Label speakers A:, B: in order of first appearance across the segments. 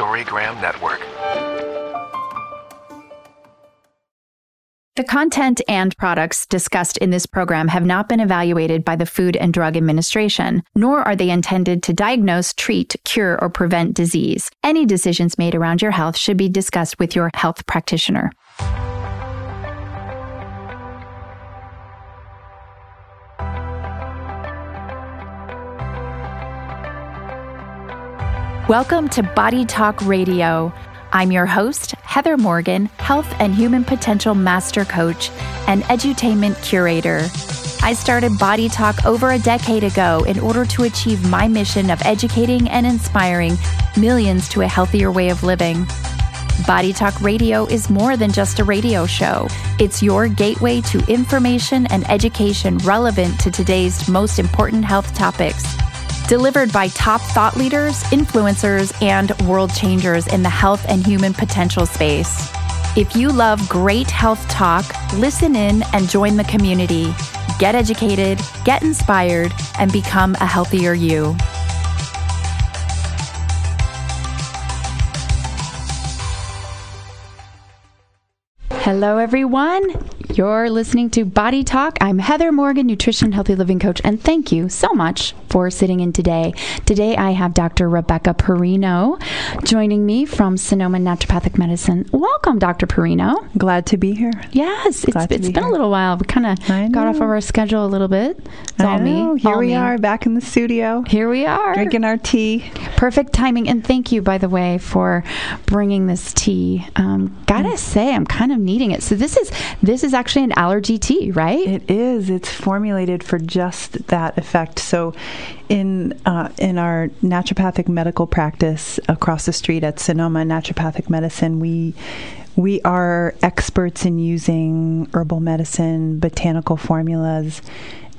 A: Storygram Network.
B: The content and products discussed in this program have not been evaluated by the Food and Drug Administration, nor are they intended to diagnose, treat, cure, or prevent disease. Any decisions made around your health should be discussed with your health practitioner. Welcome to Body Talk Radio. I'm your host, Heather Morgan, Health and Human Potential Master Coach and Edutainment Curator. I started Body Talk over a decade ago in order to achieve my mission of educating and inspiring millions to a healthier way of living. Body Talk Radio is more than just a radio show. It's your gateway to information and education relevant to today's most important health topics delivered by top thought leaders, influencers, and world changers in the health and human potential space. If you love great health talk, listen in and join the community. Get educated, get inspired, and become a healthier you. Hello, everyone. You're listening to Body Talk. I'm Heather Morgan, Nutrition Healthy Living Coach, and thank you so much for sitting in today. Today, I have Dr. Rebecca Perino joining me from Sonoma Naturopathic Medicine. Welcome, Dr. Perino.
C: Glad to be here.
B: Yes, it's,
C: Glad to
B: it's
C: be
B: been a little while. We kind of got off of our schedule a little bit. It's all me.
C: Here
B: all
C: we
B: me.
C: are back in the studio,
B: Here we are.
C: drinking our tea.
B: Perfect timing. And thank you, by the way, for bringing this tea. Um, gotta say, I'm kind of needing it. So this is this is actually an allergy tea, right?
C: It is. It's formulated for just that effect. So, in uh, in our naturopathic medical practice across the street at Sonoma Naturopathic Medicine, we we are experts in using herbal medicine, botanical formulas.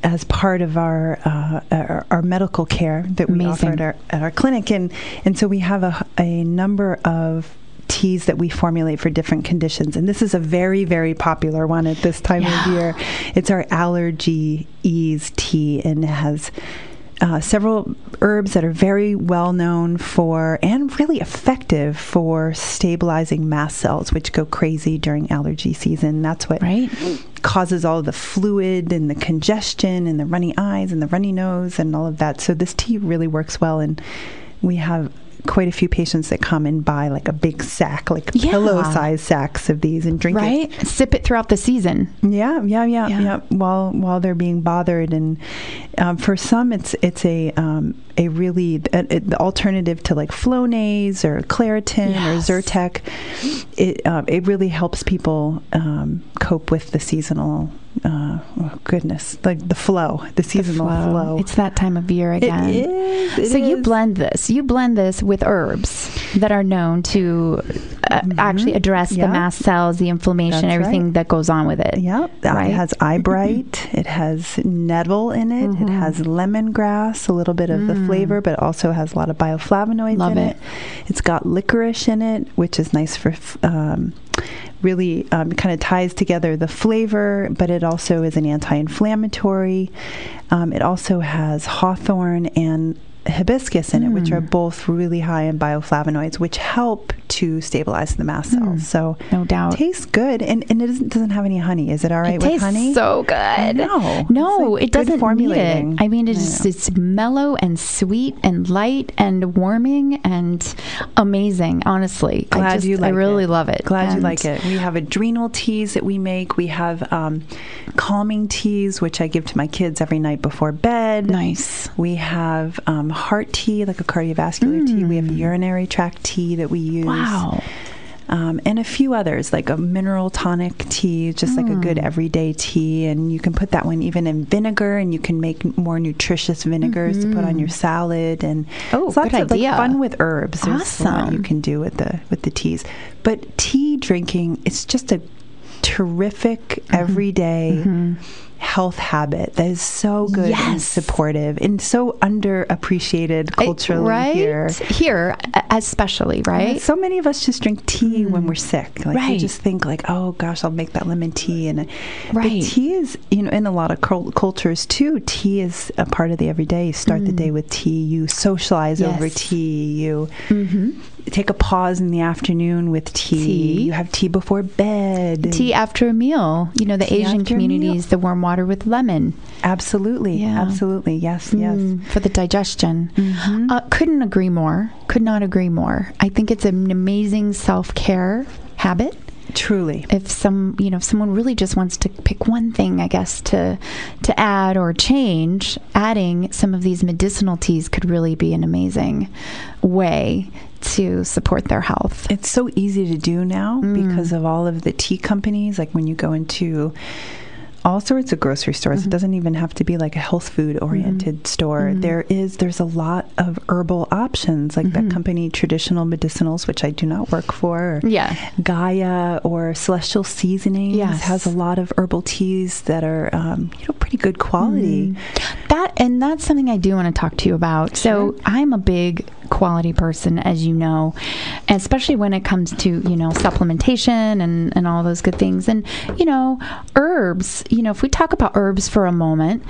C: As part of our, uh, our our medical care that we offer at our at our clinic, and and so we have a, a number of teas that we formulate for different conditions. And this is a very, very popular one at this time
B: Yeah.
C: of year. It's our allergy ease tea and it has uh, several herbs that are very well known for and really effective for stabilizing mast cells, which go crazy during allergy season. That's what
B: Right.
C: causes all the fluid and the congestion and the runny eyes and the runny nose and all of that. So this tea really works well, and we have quite a few patients that come and buy like a big sack, like
B: Yeah.
C: pillow-sized sacks of these, and drink it.
B: Right? Sip it throughout the season.
C: Yeah, yeah, yeah,
B: Yeah.
C: yeah. While while they're being bothered, and um, for some, it's it's a um, a really a, the alternative to like Flonase or Claritin
B: Yes.
C: or Zyrtec. It uh, it really helps people um, cope with the seasonal. Uh, oh goodness, like the flow, the seasonal flow.
B: It's that time of year again.
C: is, it
B: so you blend this. You blend this with herbs that are known to uh, actually address the
C: Mm-hmm.
B: Mast cells, the inflammation,
C: That's
B: everything
C: right.
B: that goes on with it.
C: Yeah,
B: Right.
C: it has eyebright. it has nettle in it.
B: Mm-hmm.
C: It has lemongrass, a little bit of the flavor, but also has a lot of bioflavonoids
B: Mm. Love
C: in
B: it.
C: it. It's got licorice in it, which is nice for. Um, really um, kind of ties together the flavor, but it also is an anti-inflammatory. Um, it also has hawthorn and hibiscus in it, which are both really high in bioflavonoids, which help to stabilize the mast cells. So
B: Mm. No doubt.
C: tastes good, and, and it doesn't, doesn't have any honey. Is it all right
B: it
C: with
B: tastes
C: honey?
B: so good.
C: I know.
B: No,
C: like
B: it
C: good
B: doesn't need it. I mean, it's
C: I
B: just it's mellow and sweet and light and warming and amazing. Honestly, I
C: Glad
B: just
C: you like
B: I really
C: it.
B: love it.
C: Glad you like it. We have adrenal teas that we make. We have um, calming teas, which I give to my kids every night before bed.
B: Nice.
C: We have um, heart tea, like a cardiovascular tea. We have urinary tract tea that we use.
B: Mm. Wow.
C: Um, and a few others, like a mineral tonic tea, just like a good
B: Mm.
C: everyday tea. And you can put that one even in vinegar, and you can make more nutritious vinegars to put on your salad. And
B: Mm-hmm. Oh,
C: it's lots
B: good
C: of, like, fun with herbs. There's a lot you can do with the with the teas. But tea drinking, it's just a terrific
B: Mm-hmm.
C: everyday health habit that is so good and supportive and so underappreciated culturally
B: right?
C: here.
B: Here, uh, especially, right?
C: So many of us just drink tea when we're sick. Like we just think like, oh gosh, I'll make that lemon tea. And but
B: Right.
C: tea is, you know, in a lot of cul- cultures too. Tea is a part of the everyday. You start the day with tea. You socialize over tea. You
B: mm-hmm.
C: Take a pause in the afternoon with tea.
B: Tea.
C: You have tea before bed.
B: Tea after a meal. You know, the
C: Tea
B: Asian
C: after a meal.
B: communities, the warm water with lemon
C: Absolutely.
B: Yeah.
C: Absolutely. Yes. Yes.
B: mm, for the digestion.
C: Mhm.
B: Uh, couldn't agree more. Could not agree more. I think it's an amazing self care habit.
C: Truly.
B: if some you know if someone really just wants to pick one thing i guess to to add or change adding some of these medicinal teas could really be an amazing way to support their health
C: It's so easy to do now
B: Mm.
C: because of all of the tea companies. Like when you go into all sorts of grocery stores,
B: Mm-hmm.
C: it doesn't even have to be like a health food oriented store.
B: Mhm.
C: There is there's a lot of herbal options, like that company Traditional Medicinals, which I do not work for. Or
B: yeah
C: Gaia or Celestial Seasonings
B: Yes.
C: has a lot of herbal teas that are um, you know pretty good quality.
B: Mm. that and that's something i do want to talk to you about
C: Sure.
B: so i'm a big quality person as you know especially when it comes to you know supplementation and and all those good things and you know herbs you know if we talk about herbs for a moment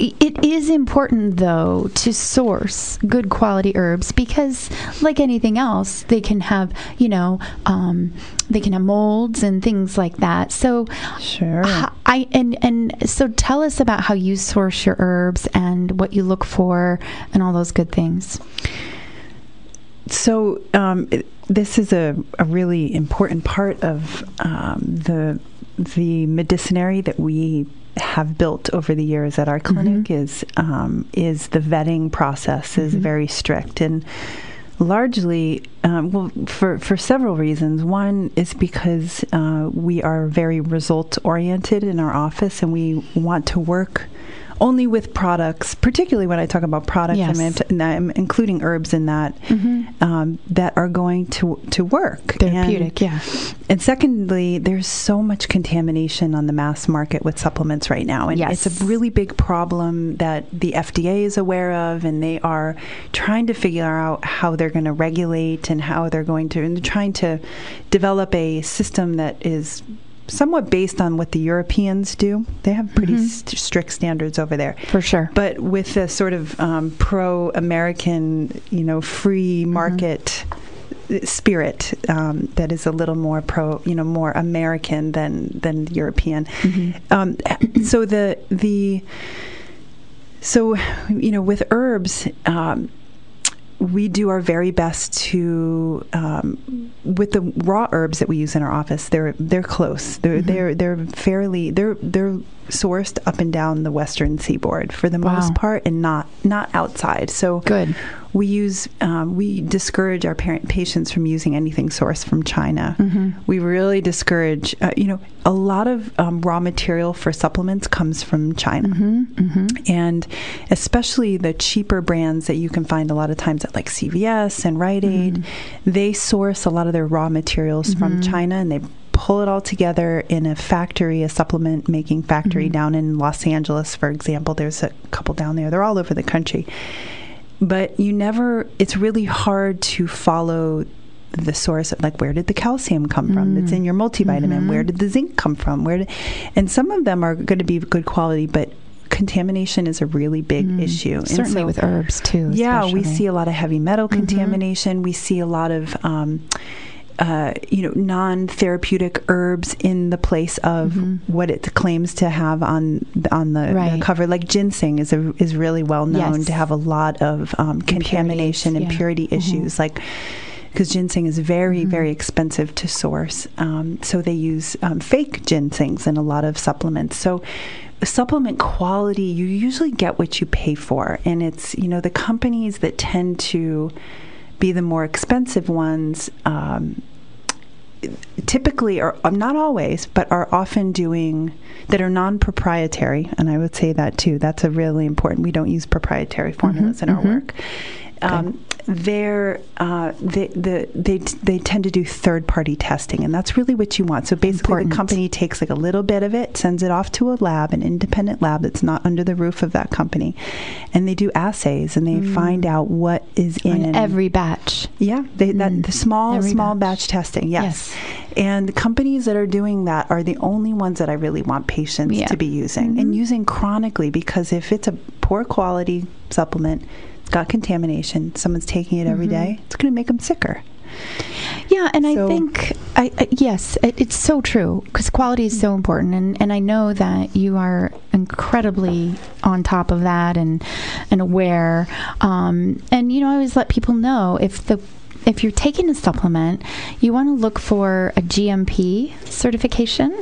B: it is important though to source good quality herbs because like anything else they can have you know um, they can have molds and things like that so
C: Sure.
B: I and and so tell us about how you source your herbs and what you look for and all those good things.
C: So um, it, this is a, a really important part of um, the the medicinary that we have built over the years at our clinic is um, is the vetting process is
B: Mhm.
C: very strict and largely um, well for for several reasons one is because uh, we are very result oriented in our office and we want to work only with products particularly when I talk about products
B: Yes.
C: I'm, and I'm including herbs in that um, that are going to to work
B: Therapeutic, yeah.
C: and, and secondly there's so much contamination on the mass market with supplements right now and
B: Yes.
C: it's a really big problem that the FDA is aware of and they are trying to figure out how they're going to regulate and how they're going to and they're trying to develop a system that is somewhat based on what the Europeans do they have pretty
B: Mhm.
C: st- strict standards over there
B: For sure.
C: but with a sort of um, pro-American, you know, free market spirit um, that is a little more pro, you know, more American than than European.
B: Mhm.
C: Um, so the the so you know with herbs. We do our very best to um, with the raw herbs that we use in our office. They're they're close. They're
B: Mhm.
C: they're they're fairly they're they're sourced up and down the western seaboard for the
B: Wow.
C: most part, and not not outside. So
B: Good.
C: We use um, we discourage our parent patients from using anything sourced from China.
B: Mhm.
C: We really discourage. Uh, you know, a lot of um, raw material for supplements comes from China
B: Mhm. Mhm.
C: and especially the cheaper brands that you can find a lot of times at like CVS and Rite Aid,
B: Mhm.
C: they source a lot of their raw materials from
B: Mhm.
C: China and they pull it all together in a factory, a supplement making factory
B: Mhm.
C: down in Los Angeles, for example. There's a couple down there. They're all over the country. But you never, it's really hard to follow the source of like where did the calcium come from that's
B: Mm.
C: in your multivitamin
B: Mhm.
C: where did the zinc come from where did, and some of them are going to be good quality but contamination is a really big
B: Mm.
C: issue And
B: Certainly
C: so-
B: with herbs too.
C: yeah we see a lot of heavy metal
B: Mhm.
C: contamination we see a lot of um, uh, you know, non-therapeutic herbs in the place of
B: Mhm.
C: what it claims to have on on the, the cover. Like ginseng is a, is really well known
B: Yes.
C: to have a lot of um, contamination,
B: yeah.
C: impurity
B: Mhm.
C: issues. Like because ginseng is very
B: Mhm.
C: very expensive to source, um, so they use um, fake ginsengs in a lot of supplements. So supplement quality you usually get what you pay for and it's you know the companies that tend to be the more expensive ones um, typically are um, not always but are often doing that are non-proprietary and i would say that too. That's a really important we don't use proprietary formulas in our
B: mhm.
C: work. Um, they're uh, they, the, they they tend to do third party testing, and that's really what you want. So basically,
B: Important.
C: the company takes like a little bit of it, sends it off to a lab, an independent lab that's not under the roof of that company, and they do assays and they mm. find out what is in
B: On every batch.
C: yeah, they, that mm. the small
B: Every
C: small
B: batch.
C: batch, testing. Yes. and the companies that are doing that are the only ones that I really want patients
B: Yeah.
C: to be using and mm-hmm. using chronically because if it's a poor quality supplement, got contamination, someone's taking it every day, it's going to make them sicker.
B: Yeah, and I think I, I yes, it, it's so true because quality is so important, and and I know that you are incredibly on top of that and and aware. Um, and you know, I always let people know if the if you're taking a supplement, you want to look for a GMP certification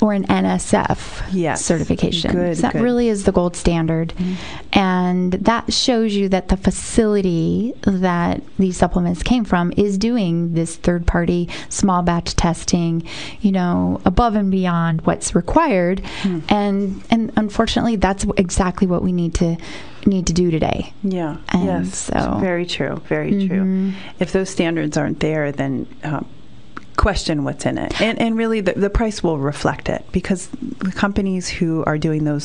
B: or an NSF
C: Yes.
B: certification.
C: Good,
B: So that
C: good.
B: really is the gold standard. Mm-hmm. And that shows you that the facility that these supplements came from is doing this third party small batch testing, you know, above and beyond what's required. Hmm. And and unfortunately that's exactly what we need to need to do today.
C: Yeah.
B: And
C: yes.
B: so-
C: very true. Very true. If those standards aren't there, then um, question what's in it, and and really the, the price will reflect it because the companies who are doing those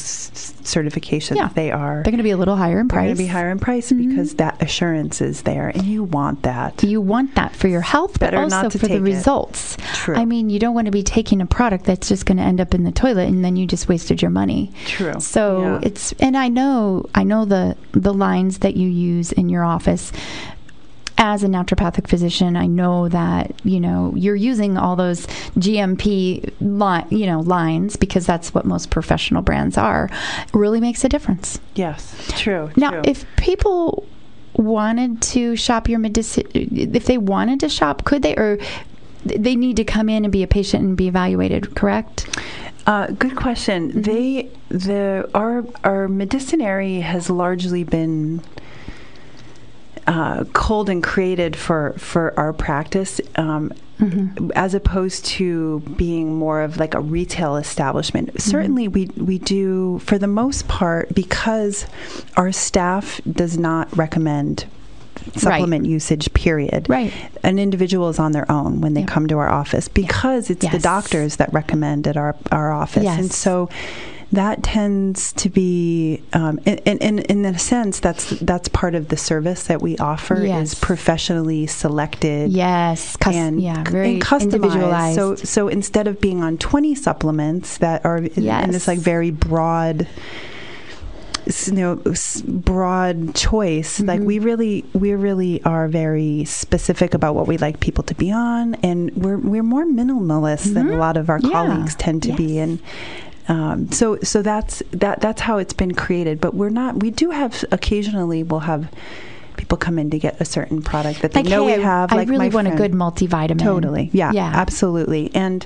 C: certifications,
B: Yeah.
C: they are
B: They're going to be a little higher in
C: they're going
B: price.
C: to be higher in price mm-hmm. because that assurance is there, and you want that.
B: You want that for your health, but also for the
C: it.
B: results.
C: True.
B: I mean, you don't want to be taking a product that's just going to end up in the toilet and then you just wasted your money.
C: True.
B: So
C: Yeah.
B: it's and I know I know the the lines that you use in your office. As a naturopathic physician, I know that you know you're using all those GMP li- you know lines because that's what most professional brands are. It really makes a difference.
C: Yes, true.
B: Now,
C: true.
B: if people wanted to shop your medicine, if they wanted to shop, could they or they need to come in and be a patient and be evaluated, correct?
C: Uh, good question.
B: Mm-hmm.
C: They the our our medicinary has largely been uh, culled and created for for our practice. Um,
B: Mm-hmm.
C: As opposed to being more of like a retail establishment,
B: Mm-hmm.
C: certainly we we do for the most part because our staff does not recommend supplement usage. Period.
B: Right.
C: An individual is on their own when they
B: Yep.
C: come to our office because it's the doctors that recommend at our our office, and so that tends to be, um, in, in in a sense, that's that's part of the service that we offer
B: Yes.
C: is professionally selected.
B: Yes, cus-
C: and,
B: yeah, very
C: and customized.
B: individualized.
C: So, so instead of being on 20 supplements that are in- in this like very broad, you know, broad choice, like
B: Mm-hmm.
C: we really, we really are very specific about what we like people to be on, and we're we're more minimalist than a lot of our
B: Mm-hmm. Yeah.
C: colleagues tend to be, and. Um, so, so that's that. That's how it's been created. But we're not. We do have occasionally. We'll have people come in to get a certain product that they
B: like,
C: know
B: hey,
C: we have.
B: I
C: like
B: really want a good multivitamin.
C: Totally. Yeah,
B: yeah,
C: Absolutely. And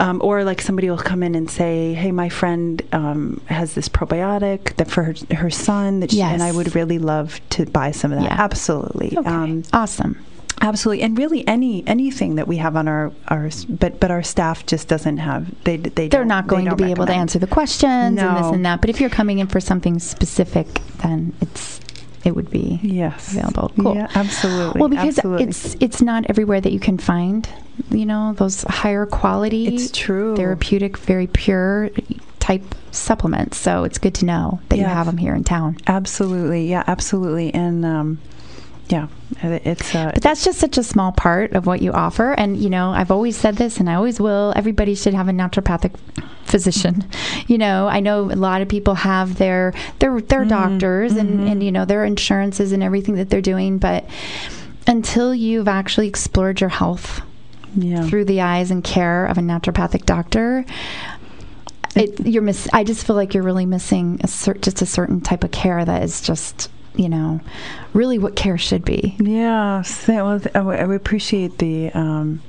C: um, or like somebody will come in and say, "Hey, my friend um, has this probiotic that for her, her son that she, and I would really love to buy some of that."
B: Yeah.
C: Absolutely.
B: Okay.
C: Um,
B: awesome.
C: Absolutely. And really any anything that we have on our our but but our staff just doesn't have they they
B: They're not
C: they
B: going to
C: don't
B: be able to answer the questions and this and that. But if you're coming in for something specific, then it's it would be
C: Yes.
B: available. Cool.
C: Yeah, absolutely.
B: Well, because
C: absolutely.
B: it's it's not everywhere that you can find, you know, those higher quality,
C: It's true.
B: therapeutic, very pure type supplements. So it's good to know that you have them here in town.
C: absolutely. Yeah, absolutely. And um, yeah, it's uh,
B: But that's just such a small part of what you offer. And, you know, I've always said this and I always will. Everybody should have a naturopathic physician. Mm-hmm. You know, I know a lot of people have their their their mm-hmm. doctors and, mm-hmm. and you know, their insurances and everything that they're doing, but until you've actually explored your health
C: yeah.
B: through the eyes and care of a naturopathic doctor, it, you're miss. I just feel like you're really missing a cer- just a certain type of care that is just, you know, really what care should be.
C: Yeah, well, I appreciate the. Um,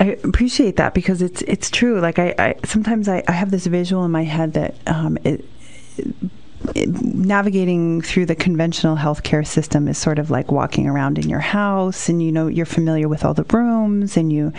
C: I appreciate that because it's it's true. Like I, I sometimes I, I have this visual in my head that um, it, navigating through the conventional healthcare system is sort of like walking around in your house, and you know you're familiar with all the rooms, and you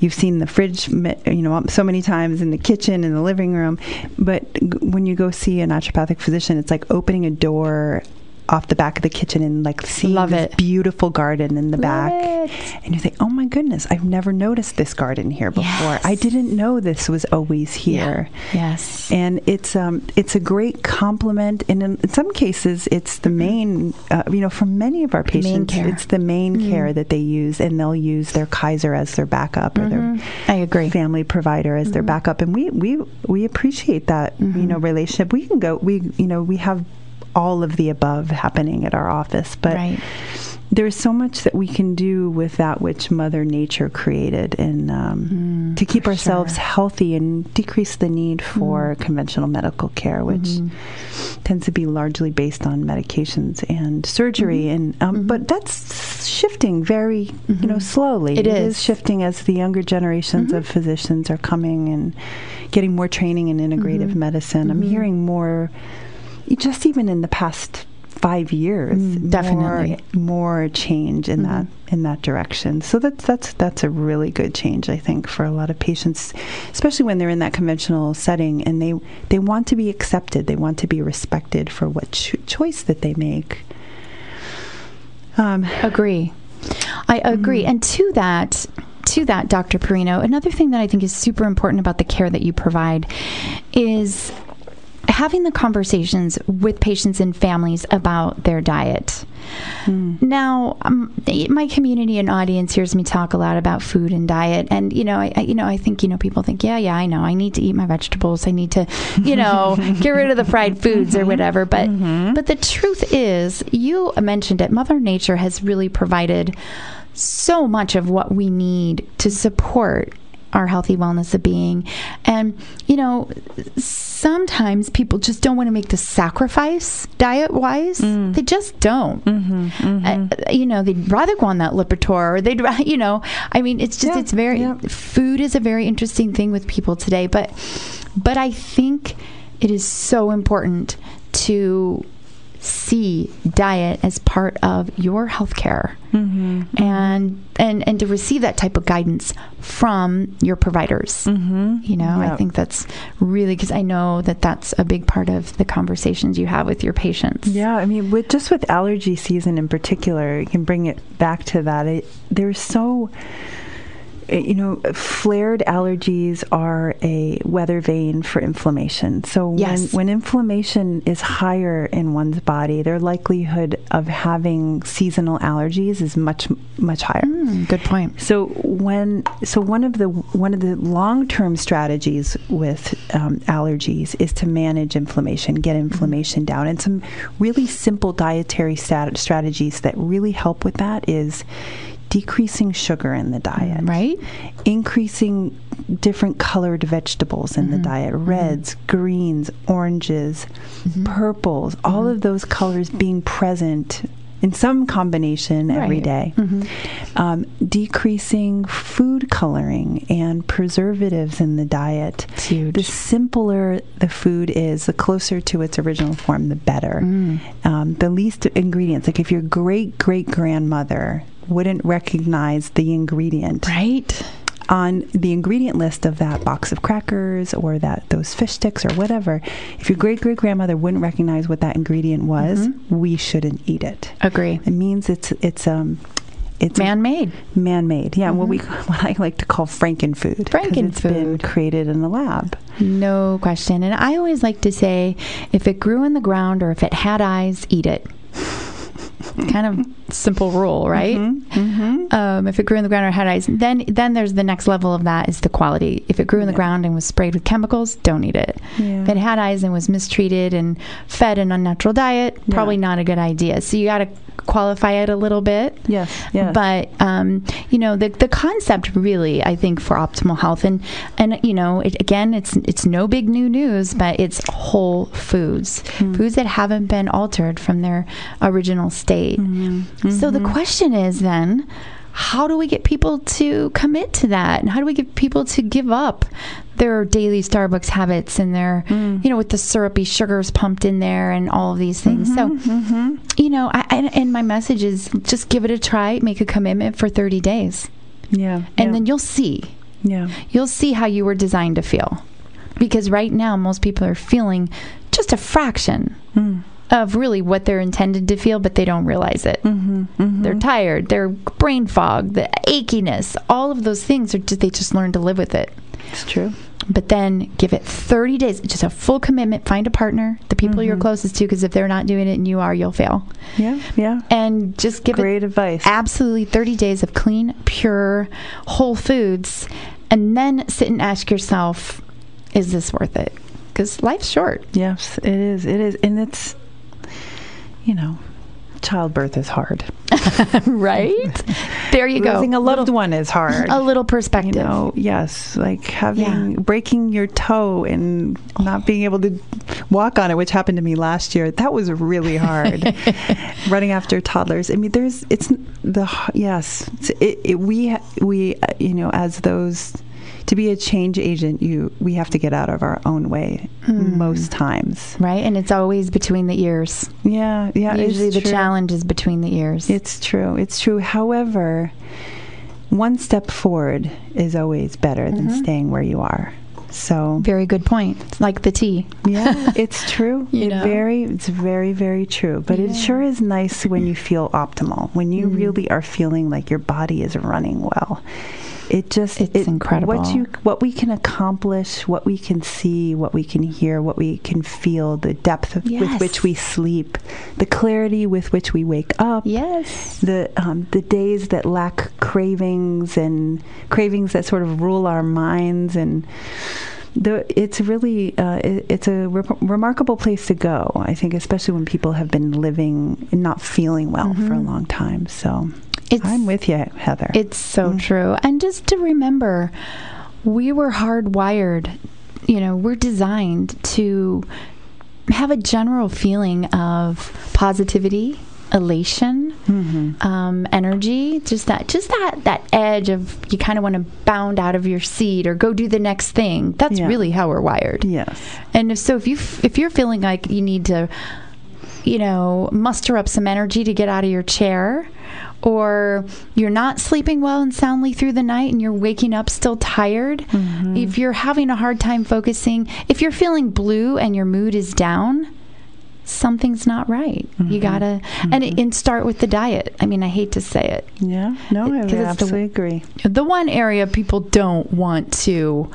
C: you've seen the fridge, you know, so many times in the kitchen, in the living room. But when you go see a naturopathic physician, it's like opening a door off the back of the kitchen and like seeing
B: Love
C: this
B: it.
C: beautiful garden in the
B: Love
C: back,
B: it.
C: and you think, "Oh my goodness, I've never noticed this garden here before.
B: Yes.
C: I didn't know this was always here."
B: Yes.
C: And it's um, it's a great compliment, and in, in some cases, it's the main. Uh, you know, for many of our patients, it's the main
B: Mhm.
C: care that they use, and they'll use their Kaiser as their backup or their
B: Mhm. I agree.
C: family provider as their
B: Mhm.
C: backup, and we we we appreciate that you know relationship. We can go. We you know we have all of the above happening at our office, but
B: right.
C: there's so much that we can do with that which Mother Nature created, and um,
B: Mm,
C: to keep ourselves
B: sure.
C: healthy and decrease the need for
B: Mm.
C: conventional medical care, which
B: Mhm.
C: tends to be largely based on medications and surgery.
B: Mhm.
C: And um,
B: Mhm.
C: but that's shifting very you know
B: Mhm.
C: slowly.
B: It
C: it
B: is.
C: is shifting as the younger generations of physicians are coming and getting more training in integrative
B: Mhm.
C: medicine. I'm hearing more, just even in the past five years,
B: Mm, definitely.
C: more, more change in
B: Mhm.
C: that in that direction. So that's that's that's a really good change, I think, for a lot of patients, especially when they're in that conventional setting and they they want to be accepted, they want to be respected for what cho- choice that they make. Um,
B: Agree. I agree.
C: Mhm.
B: And to that, to that, Dr. Perino, another thing that I think is super important about the care that you provide is having the conversations with patients and families about their diet.
C: mm,
B: Now, um, my community and audience hears me talk a lot about food and diet, and you know, I, I- you know, I think you know people think, yeah, yeah, I know, I need to eat my vegetables, I need to, you know, get rid of the fried foods or whatever. But
C: Mhm.
B: but the truth is, you mentioned it. Mother Nature has really provided so much of what we need to support our healthy wellness of being. And, you know, sometimes people just don't want to make the sacrifice diet wise.
C: Mm.
B: They just don't.
C: mhm, mhm.
B: Uh, you know, they'd rather go on that Lipitor, or they'd, you know, I mean, it's just,
C: Yeah,
B: it's very,
C: yeah.
B: food is a very interesting thing with people today. But, but I think it is so important to see diet as part of your healthcare
C: Mhm.
B: and and and to receive that type of guidance from your providers
C: Mhm.
B: you know i think that's really because i know that that's a big part of the conversations you have with your patients
C: Yeah, I mean, with just with allergy season in particular, you can bring it back to that. It, there's so, you know, flared allergies are a weather vane for inflammation. So
B: Yes.
C: when when inflammation is higher in one's body, their likelihood of having seasonal allergies is much much higher.
B: Mm, good point
C: So when so one of the one of the long term strategies with um, allergies is to manage inflammation, get inflammation down, and some really simple dietary stat- strategies that really help with that is decreasing sugar in the diet,
B: right
C: increasing different colored vegetables in the
B: Mhm.
C: diet, reds, greens, oranges,
B: Mhm.
C: purples, all of those colors being present in some combination every
B: Right.
C: day
B: Mhm.
C: um, decreasing food coloring and preservatives in the diet.
B: it's huge
C: The simpler the food is, the closer to its original form, the better.
B: Mm.
C: Um, the least ingredients, like if your great great grandmother wouldn't recognize the ingredient
B: right
C: on the ingredient list of that box of crackers or that those fish sticks or whatever, if your great great grandmother wouldn't recognize what that ingredient was,
B: Mhm.
C: we shouldn't eat it.
B: agree
C: It means it's it's um it's
B: man-made
C: man-made. Yeah, what
B: Mhm.
C: we what I like to call frankenfood. 'cause It's been created in the lab.
B: no question and i always like to say if it grew in the ground or if it had eyes eat it kind of simple rule right
C: Mm-hmm.
B: um, if it grew in the ground or had eyes, then then there's the next level of that is the quality. If it grew in the
C: Yeah.
B: ground and was sprayed with chemicals, don't eat it.
C: Yeah.
B: If it had eyes and was mistreated and fed an unnatural diet,
C: Yeah.
B: probably not a good idea. So you got to qualify it a little bit.
C: yes. Yes.
B: But um, you know the the concept really, I think, for optimal health and and you know it, again, it's it's no big new news, but it's whole foods,
C: Hmm.
B: foods that haven't been altered from their original state.
C: Mhm.
B: So the
C: Mhm.
B: question is then, how do we get people to commit to that? And how do we get people to give up their daily Starbucks habits and their,
C: Mm.
B: you know, with the syrupy sugars pumped in there and all of these things? So,
C: Mhm.
B: you know, I, and, and my message is just give it a try, make a commitment for 30 days,
C: yeah,
B: and
C: yeah.
B: then you'll see.
C: yeah.
B: You'll see how you were designed to feel. Because right now, most people are feeling just a fraction
C: Mm.
B: Of really what they're intended to feel, but they don't realize it.
C: Mm-hmm, mm-hmm.
B: They're tired, they're brain fog, the achiness, all of those things are just, they just learn to live with it.
C: It's true.
B: But then give it 30 days, just a full commitment. Find a partner, the people you're
C: Mhm.
B: closest to, because if they're not doing it and you are, you'll fail.
C: Yeah, yeah.
B: And just give it
C: Great advice.
B: absolutely 30 days of clean, pure, whole foods, and then sit and ask yourself, is this worth it? Because life's short.
C: Yes, it is. It is, and it's you know, childbirth is hard.
B: right? there you go.
C: Losing a loved
B: Little-
C: one is hard.
B: A little perspective.
C: you know, yes, like having
B: Yeah.
C: breaking your toe and not being able to walk on it, which happened to me last year. That was really hard. Running after toddlers. I mean, there's it's the yes, it, it, we we uh, you know as those to be a change agent, you we have to get out of our own way
B: Mm.
C: most times.
B: right? And it's always between the ears.
C: Yeah, yeah.
B: Usually the
C: true.
B: challenge is between the ears.
C: It's true. It's true. However, one step forward is always better than
B: Mhm.
C: staying where you are. So,
B: Very good point. It's like the tea.
C: yeah, it's true.
B: You
C: it
B: know?
C: very it's very very true. But it sure is nice when you feel optimal. When you
B: Mm.
C: really are feeling like your body is running well. It just
B: It's
C: it,
B: incredible.
C: what you what we can accomplish, what we can see, what we can hear, what we can feel, the depth of, with which we sleep, the clarity with which we wake up
B: Yes.
C: the um, the days that lack cravings and cravings that sort of rule our minds and the it's really uh, it, it's a re- remarkable place to go I think especially when people have been living and not feeling well for a
B: Mhm.
C: long time so
B: It's
C: I'm with you Heather
B: It's so
C: Mm.
B: true. And just to remember, we were hardwired, you know, we're designed to have a general feeling of positivity, elation,
C: hmm
B: um, energy, just that, just that, that edge of you kind of want to bound out of your seat or go do the next thing. That's
C: Yeah.
B: really how we're wired.
C: yes
B: And if, so if you f- if you're feeling like you need to, you know, muster up some energy to get out of your chair, or you're not sleeping well and soundly through the night and you're waking up still tired,
C: Mhm.
B: if you're having a hard time focusing, if you're feeling blue and your mood is down, something's not right. You
C: Mhm.
B: gotta and and start with the diet. I mean, I hate to say it.
C: yeah no I
B: it's the-
C: absolutely agree
B: The one area people don't want to,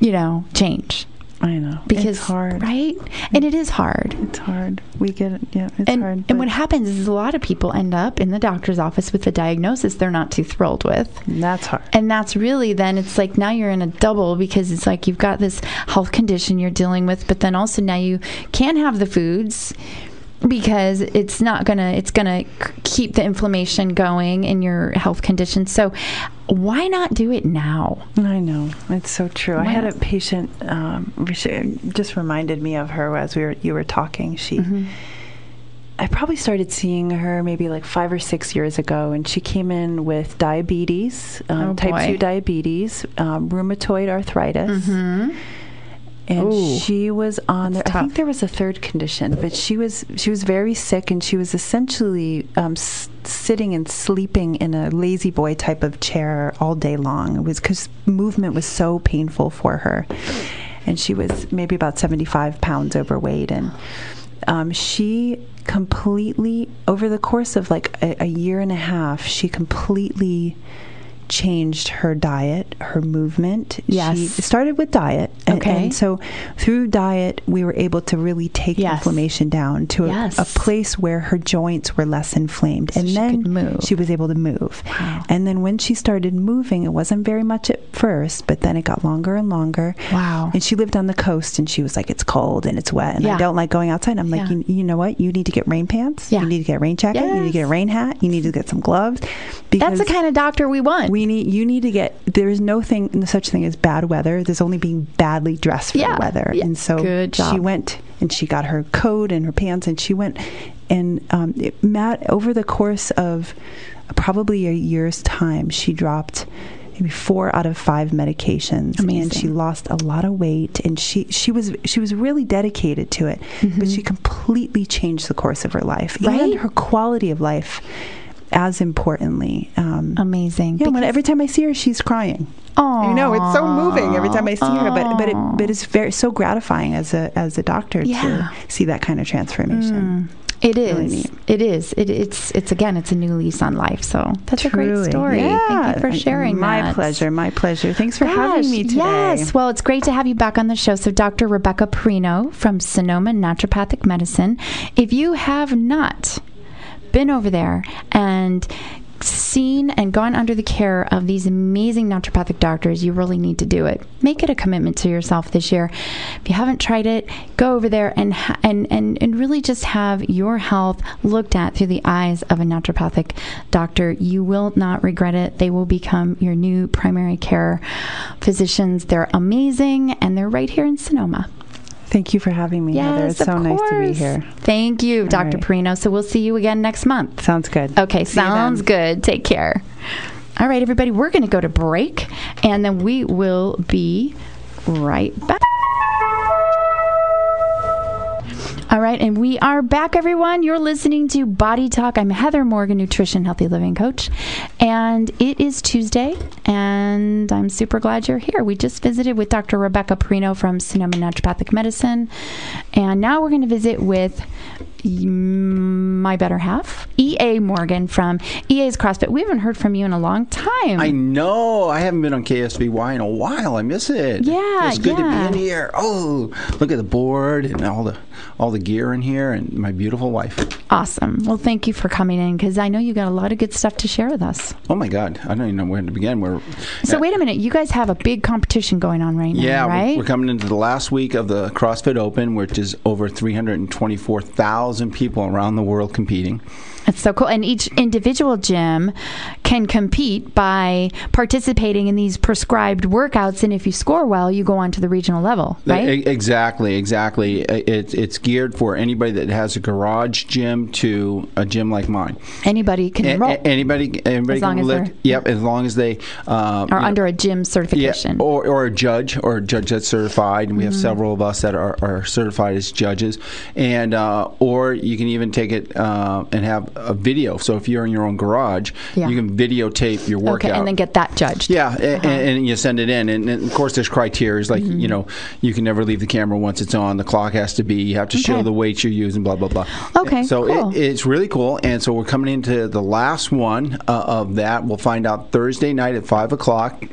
B: you know, change
C: I know.
B: Because
C: it's hard.
B: right? And it is hard.
C: It's hard. We get it. Yeah it's
B: and,
C: hard
B: and what happens is a lot of people end up in the doctor's office with a diagnosis they're not too thrilled with.
C: That's hard.
B: And that's really then it's like now you're in a double because it's like you've got this health condition you're dealing with but then also now you can't have the foods because it's not gonna it's gonna keep the inflammation going in your health condition so why not do it now
C: I know it's so true. I had
B: not?
C: a patient. Um, just reminded me of her as we were you were talking. She,
B: Mm-hmm.
C: I probably started seeing her maybe like five or six years ago, and she came in with diabetes, um,
B: Oh,
C: type two diabetes, um, rheumatoid arthritis,
B: mm-hmm.
C: And
B: Ooh.
C: she was on. There,
B: That's
C: I think there was a third condition, but she was she was very sick, and she was essentially um, s- sitting and sleeping in a La-Z-Boy type of chair all day long. It was because movement was so painful for her, and she was maybe about seventy five pounds overweight, and um, she completely over the course of like a, a year and a half, she completely changed her diet, her movement.
B: Yes.
C: She started with diet. and-
B: Okay.
C: And so through diet, we were able to really take
B: Yes.
C: inflammation down to a,
B: Yes.
C: a place where her joints were less inflamed.
B: So
C: and
B: she
C: then she was able to move.
B: Wow.
C: And then when she started moving, it wasn't very much at first, but then it got longer and longer.
B: wow
C: And she lived on the coast, and she was like, "It's cold and it's wet, and
B: Yeah.
C: I don't like going outside." I'm like,
B: Yeah.
C: you, "You know what? You need to get rain pants.
B: Yeah.
C: You need to get a rain jacket. You need to get a rain hat. You need to get some gloves."
B: that's the kind of doctor we want
C: we need. You need to get. There is no thing, no such thing as bad weather. There's only being badly dressed for
B: Yeah.
C: the weather.
B: Yeah.
C: And so she went and she got her coat and her pants, and she went and um, it, Matt over the course of probably a year's time, she dropped maybe four out of five medications
B: Amazing.
C: and she lost a lot of weight and she she was she was really dedicated to it but
B: Mhm.
C: she completely changed the course of her life
B: Right?
C: and her quality of life as importantly. Um,
B: Amazing.
C: yeah, when every time I see her, she's crying.
B: Aw.
C: You know, it's so moving every time I see her, but but it but it's very so gratifying as a as a doctor
B: Yeah.
C: to see that kind of transformation.
B: It
C: really
B: is.
C: neat.
B: It is. It, it's. It's again. It's a new lease on life. So that's a great
C: Truly.
B: story. Thank you for sharing
C: My
B: that.
C: pleasure. My pleasure. Thanks for having me today.
B: Yes. Well, it's great to have you back on the show. So, Dr. Rebecca Perino from Sonoma Naturopathic Medicine. If you have not been over there and seen and gone under the care of these amazing naturopathic doctors, you really need to do it. Make it a commitment to yourself this year. If you haven't tried it, go over there and ha- and and and really just have your health looked at through the eyes of a naturopathic doctor. You will not regret it. They will become your new primary care physicians. They're amazing and they're right here in Sonoma.
C: Thank you for having me, Heather. It's
B: of
C: so nice to be
B: course.
C: here.
B: Thank you, Dr.
C: right.
B: Perino. So we'll see you again next month.
C: Sounds good.
B: Okay,
C: See
B: sounds good. Take care. All right, everybody, we're going to go to break and then we will be right back. All right, and we are back, everyone. You're listening to Body Talk. I'm Heather Morgan, nutrition, healthy living coach, and it is Tuesday, and I'm super glad you're here. We just visited with Dr. Rebecca Perino from Sonoma Naturopathic Medicine, and now we're going to visit with my better half, EA Morgan from EA's CrossFit. We haven't heard from you in a long time.
A: I know. I haven't been on KSVY in a while. I miss it.
B: Yeah,
A: it's good
B: yeah.
A: to be in here. Oh, look at the board and all the all the gear in here, and my beautiful wife.
B: awesome. Well, thank you for coming in because I know you got a lot of good stuff to share with us.
A: Oh my God, I don't even know where to begin. We're
B: So wait a minute, you guys have a big competition going on right now,
A: Yeah, we're-
B: right?
A: we're, coming into the last week of the CrossFit Open, which is over 324,000 people around the world competing.
B: It's so cool. And each individual gym can compete by participating in these prescribed workouts. And if you score well, you go on to the regional level, right?
A: Exactly, exactly. It, it's geared for anybody that has a garage gym to a gym like mine.
B: Anybody can enroll
A: a- anybody, anybody
B: As long
A: can
B: as
A: lift. Yep, as long as they uh,
B: or
A: you know,
B: under a gym certification.
A: Yeah, or, or a judge, or a judge that's certified, and we
B: Mm-hmm.
A: have several of us that are, are certified as judges. And uh, or you can even take it uh, and have a video. So if you're in your own garage,
B: Yeah.
A: you can videotape your workout.
B: okay, and then get that judged.
A: yeah, a- and, and you send it in, and, and of course there's criteria like
B: Mm-hmm.
A: you know you can never leave the camera once it's on. The clock has to be. You have to
B: Okay.
A: show the weights you're using. Blah blah blah.
B: Okay,
A: so
B: cool.
A: it, it's really cool, and so we're coming into the last one uh, of that. We'll find out Thursday night at five o'clock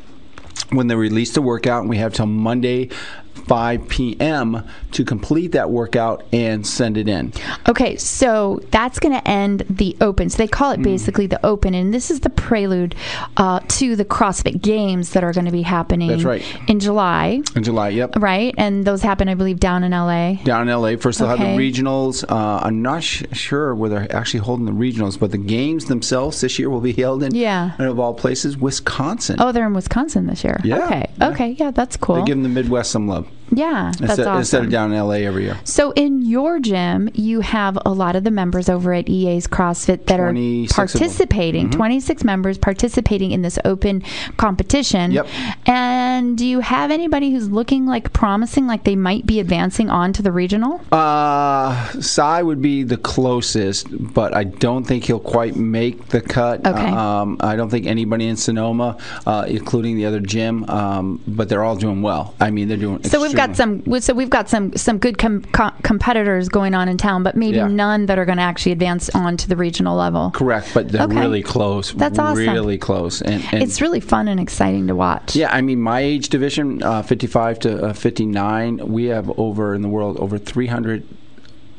A: when they release the workout, and we have till Monday. 5 p.m. to complete that workout and send it in.
B: Okay, so that's going to end the open. So they call
A: Mm.
B: it basically the open, and this is the prelude uh, to the CrossFit Games that are going to be happening
A: That's right.
B: in July,
A: In July, yep.
B: right? And those happen, I believe, down in LA.
A: down in LA. First, they'll have the regionals. Uh, I'm not sh- sure where they're actually holding the regionals, but the games themselves this year will be held in,
B: Yeah.
A: and of all places, Wisconsin.
B: Oh, they're in Wisconsin this year.
A: Yeah,
B: Okay.
A: yeah.
B: Okay. Yeah, that's cool.
A: They give them the Midwest some love
B: yeah, that's
A: instead,
B: awesome.
A: instead of down in LA every year.
B: So in your gym, you have a lot of the members over at EA's CrossFit that are
A: 26 of them. Mm-hmm.
B: participating. Twenty-six members participating in this open competition.
A: Yep.
B: And do you have anybody who's looking like promising, like they might be advancing on to the regional?
A: Uh, Cy would be the closest, but I don't think he'll quite make the cut.
B: Okay.
A: Um, I don't think anybody in Sonoma, uh, including the other gym, um, but they're all doing well. I mean, they're doing.
B: So got some. So we've got some some good com- com- competitors going on in town, but maybe
A: Yeah.
B: none that are going to actually advance on to the regional level.
A: Correct, but they're
B: Okay.
A: really close.
B: That's awesome.
A: Really close, and, and
B: It's really fun and exciting to watch.
A: Yeah, I mean, my age division, uh, 55 to uh, 59, we have over in the world over 300.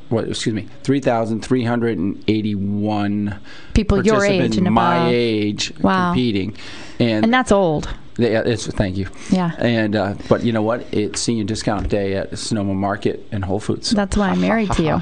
A: What? Excuse me, 3,381
B: People your age and
A: my
B: above.
A: age
B: Wow.
A: competing, and,
B: And that's old.
A: Yeah, it's thank you.
B: Yeah.
A: And uh, but you know what? It's senior discount day at Sonoma Market and Whole Foods.
B: That's why I'm married to you.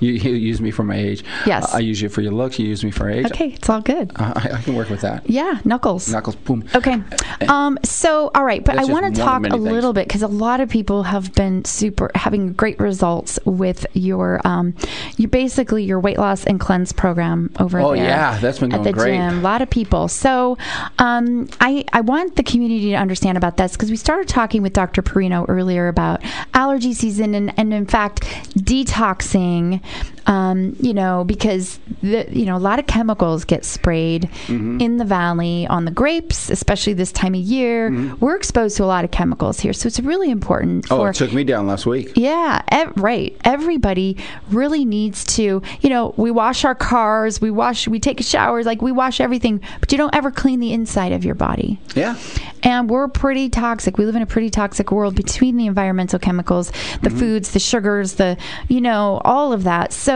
A: you, you use me for my age.
B: Yes.
A: I use you for your looks. You use me for age.
B: Okay, it's all good.
A: Uh, I, I can work with that.
B: Yeah, knuckles.
A: Knuckles, boom.
B: Okay. Um, so, all right, but
A: That's
B: I want to talk a little bit because a lot of people have been super having great results with your, um, you basically your weight loss and cleanse program over
A: Oh,
B: there.
A: yeah, that's been going
B: at the
A: great.
B: gym. A lot of people. So, um, I I want the community to understand about this because we started talking with Dr. Perino earlier about allergy season and, and in fact detoxing Um, you know, because the, you know a lot of chemicals get sprayed
A: Mm-hmm.
B: in the valley on the grapes, especially this time of year. We're exposed to a lot of chemicals here, so it's really important.
A: Mm-hmm. Oh,
B: for,
A: it took me down last week.
B: yeah, ev- right. Everybody really needs to, you know, we wash our cars, we wash, we take showers, like we wash everything, but you don't ever clean the inside of your body.
A: Yeah.
B: And we're pretty toxic. We live in a pretty toxic world between the environmental chemicals, the
A: Mm-hmm.
B: foods, the sugars, the, you know, all of that. So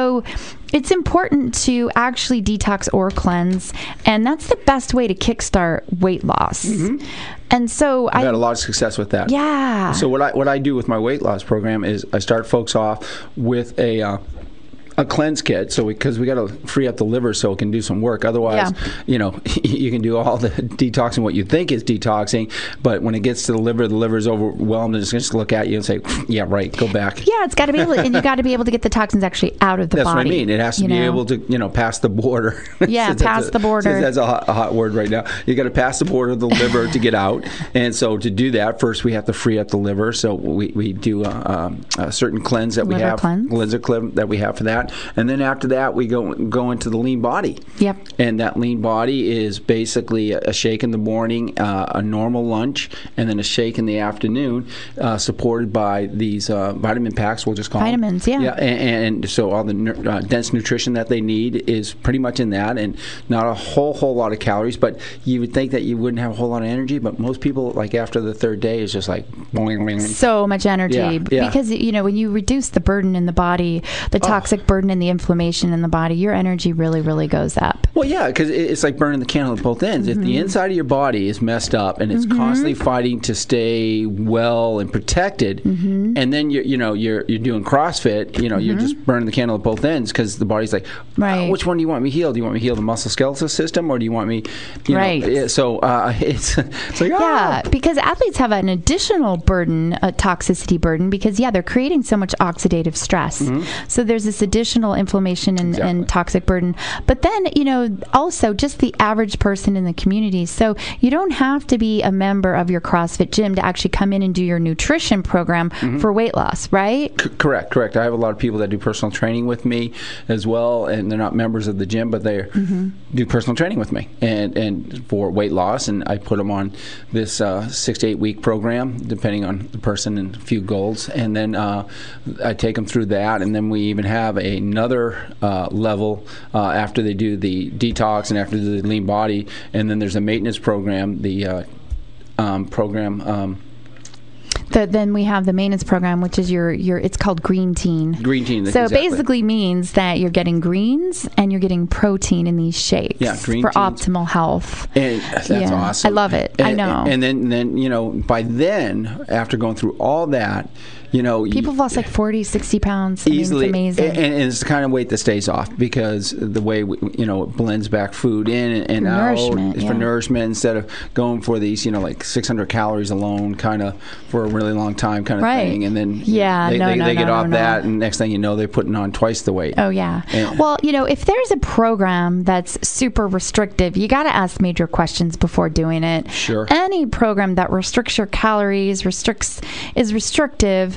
B: it's important to actually detox or cleanse. And that's the best way to kickstart weight loss. And so
A: Mm-hmm. I've
B: I,
A: had a lot of success with that.
B: yeah.
A: So what I what I do with my weight loss program is I start folks off with a uh, a cleanse kit. So because we, got to free up the liver so it can do some work. Otherwise,
B: Yeah.
A: you know, you can do all the detoxing what you think is detoxing, but when it gets to the liver, the liver's overwhelmed and it's gonna just look at you and say, "Yeah, right, go back."
B: Yeah, it's got to be able, to, and you got to be able to get the toxins actually out of the
A: That's
B: body.
A: That's what I mean. It has to be
B: know?
A: able to, you know, pass the border.
B: Yeah, pass the border.
A: That's a hot, a hot word right now. You got to pass the border of the liver to get out. And so to do that, first we have to free up the liver. So we, we do a, um, a certain cleanse that we have,
B: cleanse.
A: liver cleanse that we have for that. And then after that, we go go into the lean body.
B: Yep.
A: And that lean body is basically a, a shake in the morning, uh, a normal lunch, and then a shake in the afternoon, uh, supported by these uh, vitamin packs. We'll just call them.
B: Vitamins, yeah.
A: Yeah, and, and so all the nu- uh, dense nutrition that they need is pretty much in that, and not a whole whole lot of calories. But you would think that you wouldn't have a whole lot of energy, but most people, like after the third day, is just like boing, boing.
B: so much energy
A: Yeah, yeah.
B: because you know when you reduce the burden in the body, the
A: Oh.
B: toxic burden and the inflammation in the body, your energy really really goes up.
A: Well, yeah, because it's like burning the candle at both ends. If
B: Mm-hmm.
A: the inside of your body is messed up and it's constantly fighting to stay well and protected,
B: Mm-hmm.
A: and then you're you know you're you're doing CrossFit, you know you're just burning the candle at both ends because the body's like,
B: Right.
A: "Uh, which one do you want me healed? Do you want me heal the muscle skeletal system, or do you want me, you
B: Right.
A: know? So uh, it's it's like
B: Yeah,
A: ah.
B: because athletes have an additional burden, a toxicity burden, because yeah, they're creating so much oxidative stress. So there's this additional inflammation and.
A: Exactly.
B: and toxic burden. But then, you know, also just the average person in the community. So you don't have to be a member of your CrossFit gym to actually come in and do your nutrition program
A: Mm-hmm.
B: for weight loss, right?
A: C- correct, correct. I have a lot of people that do personal training with me as well, and they're not members of the gym, but they
B: Mm-hmm.
A: do personal training with me, and and for weight loss, and I put them on this uh, six to eight week program, depending on the person and a few goals, and then uh, I take them through that, and then we even have another uh, level uh, after they do the detox and after the lean body, and then there's a maintenance program, the uh, um, program. Um,
B: The, then we have the maintenance program, which is your your. It's called Green Teen.
A: Green Teen,
B: So
A: exactly.
B: basically means that you're getting greens and you're getting protein in these shakes
A: Yeah, Green
B: for
A: Teens.
B: optimal health.
A: And that's
B: Yeah,
A: awesome.
B: I love it. I know.
A: And then, then you know, by then, after going through all that, you know,
B: People have lost like 40, 60 pounds. I mean,
A: easily,
B: it's amazing.
A: And, and it's the kind of weight that stays off because the way we, you know it blends back food in and, and
B: For
A: out
B: nourishment, yeah.
A: for nourishment instead of going for these you know like 600 calories alone kind of for a really long time kind of
B: Right.
A: thing and then
B: Yeah,
A: they,
B: no,
A: they,
B: no,
A: they get
B: no,
A: off
B: no,
A: that and next thing you know they're putting on twice the weight
B: Oh yeah.
A: And-
B: well, you know, if there's a program that's super restrictive, you got to ask major questions before doing it.
A: Sure.
B: Any program that restricts your calories, restricts is restrictive.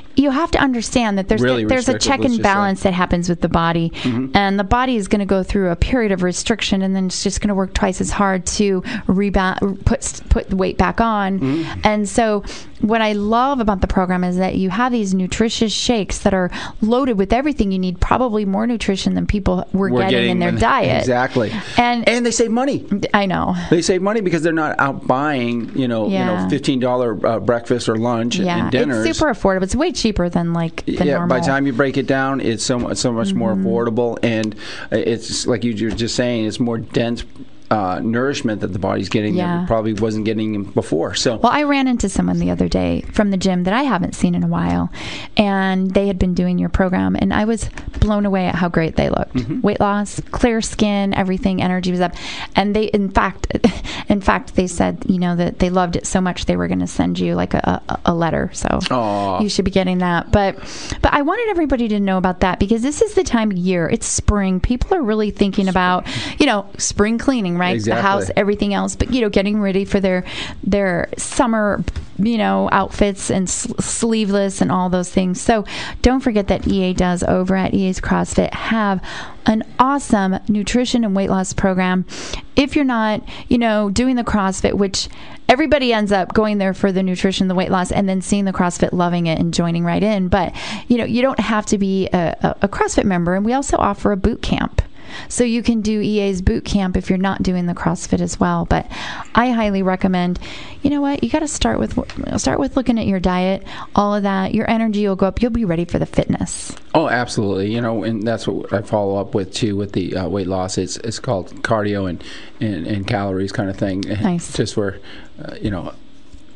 B: You have to understand that there's
A: Really
B: there's a check and
A: say.
B: balance that happens with the body, and the body is going to go through a period of restriction, and then it's just going to work twice as hard to rebound, put put the weight back on. And so, what I love about the program is that you have these nutritious shakes that are loaded with everything you need, probably more nutrition than people were,
A: We're
B: getting, in their diet.
A: exactly
B: And-
A: and they save money
B: I know.
A: They save money because they're not out buying, you know, you know, fifteen dollar uh, breakfast or lunch
B: Yeah,
A: and dinners.
B: it's super affordable. It's way cheaper than like the
A: yeah,
B: normal.
A: by the time you break it down, it's so much, so much more
B: Mm-hmm.
A: affordable, and it's like you, you're just saying, it's more dense uh, nourishment that the body's getting
B: Yeah.
A: that probably wasn't getting before. So,
B: Well, I ran into someone the other day from the gym that I haven't seen in a while, and they had been doing your program, and I was blown away at how great they looked.
A: Mm-hmm.
B: Weight loss, clear skin, everything, energy was up, and they, in fact, in fact, they said, you know, that they loved it so much they were going to send you like a, a, a letter. So
A: Aw.
B: you should be getting that. But, but I wanted everybody to know about that because this is the time of year. It's spring. People are really thinking about, you know, spring cleaning, right?
A: Exactly.
B: The house, everything else, but you know, getting ready for their their summer, you know, outfits and s- sleeveless and all those things. So don't forget that EA does over at EA's CrossFit have an awesome nutrition and weight loss program. If you're not, you know, doing the CrossFit, which everybody ends up going there for the nutrition, the weight loss, and then seeing the CrossFit, loving it, and joining right in. But you know, you don't have to be a, a, a CrossFit member, and we also offer a boot camp. So you can do EA's boot camp if you're not doing the CrossFit as well. But I highly recommend. You know what? You got to start with start with looking at your diet, all of that. Your energy will go up. You'll be ready for the fitness.
A: Oh, absolutely. You know, and that's what I follow up with too with the uh, weight loss. It's it's called cardio and, and, and calories kind of thing.
B: Nice.
A: Just where, uh, you know,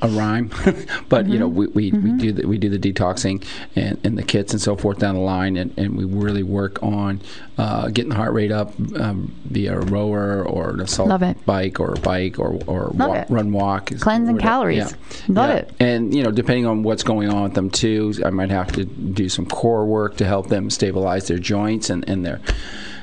A: a rhyme, but you know we, we, we do the, we do the detoxing and, and the kits and so forth down the line, and, and we really work on uh, getting the heart rate up um, via a rower or an assault bike or a bike or or
B: Love
A: wa-
B: it.
A: run walk.
B: Cleansing calories.
A: Yeah.
B: Love
A: Yeah.
B: it.
A: And you know, depending on what's going on with them too, I might have to do some core work to help them stabilize their joints and, and their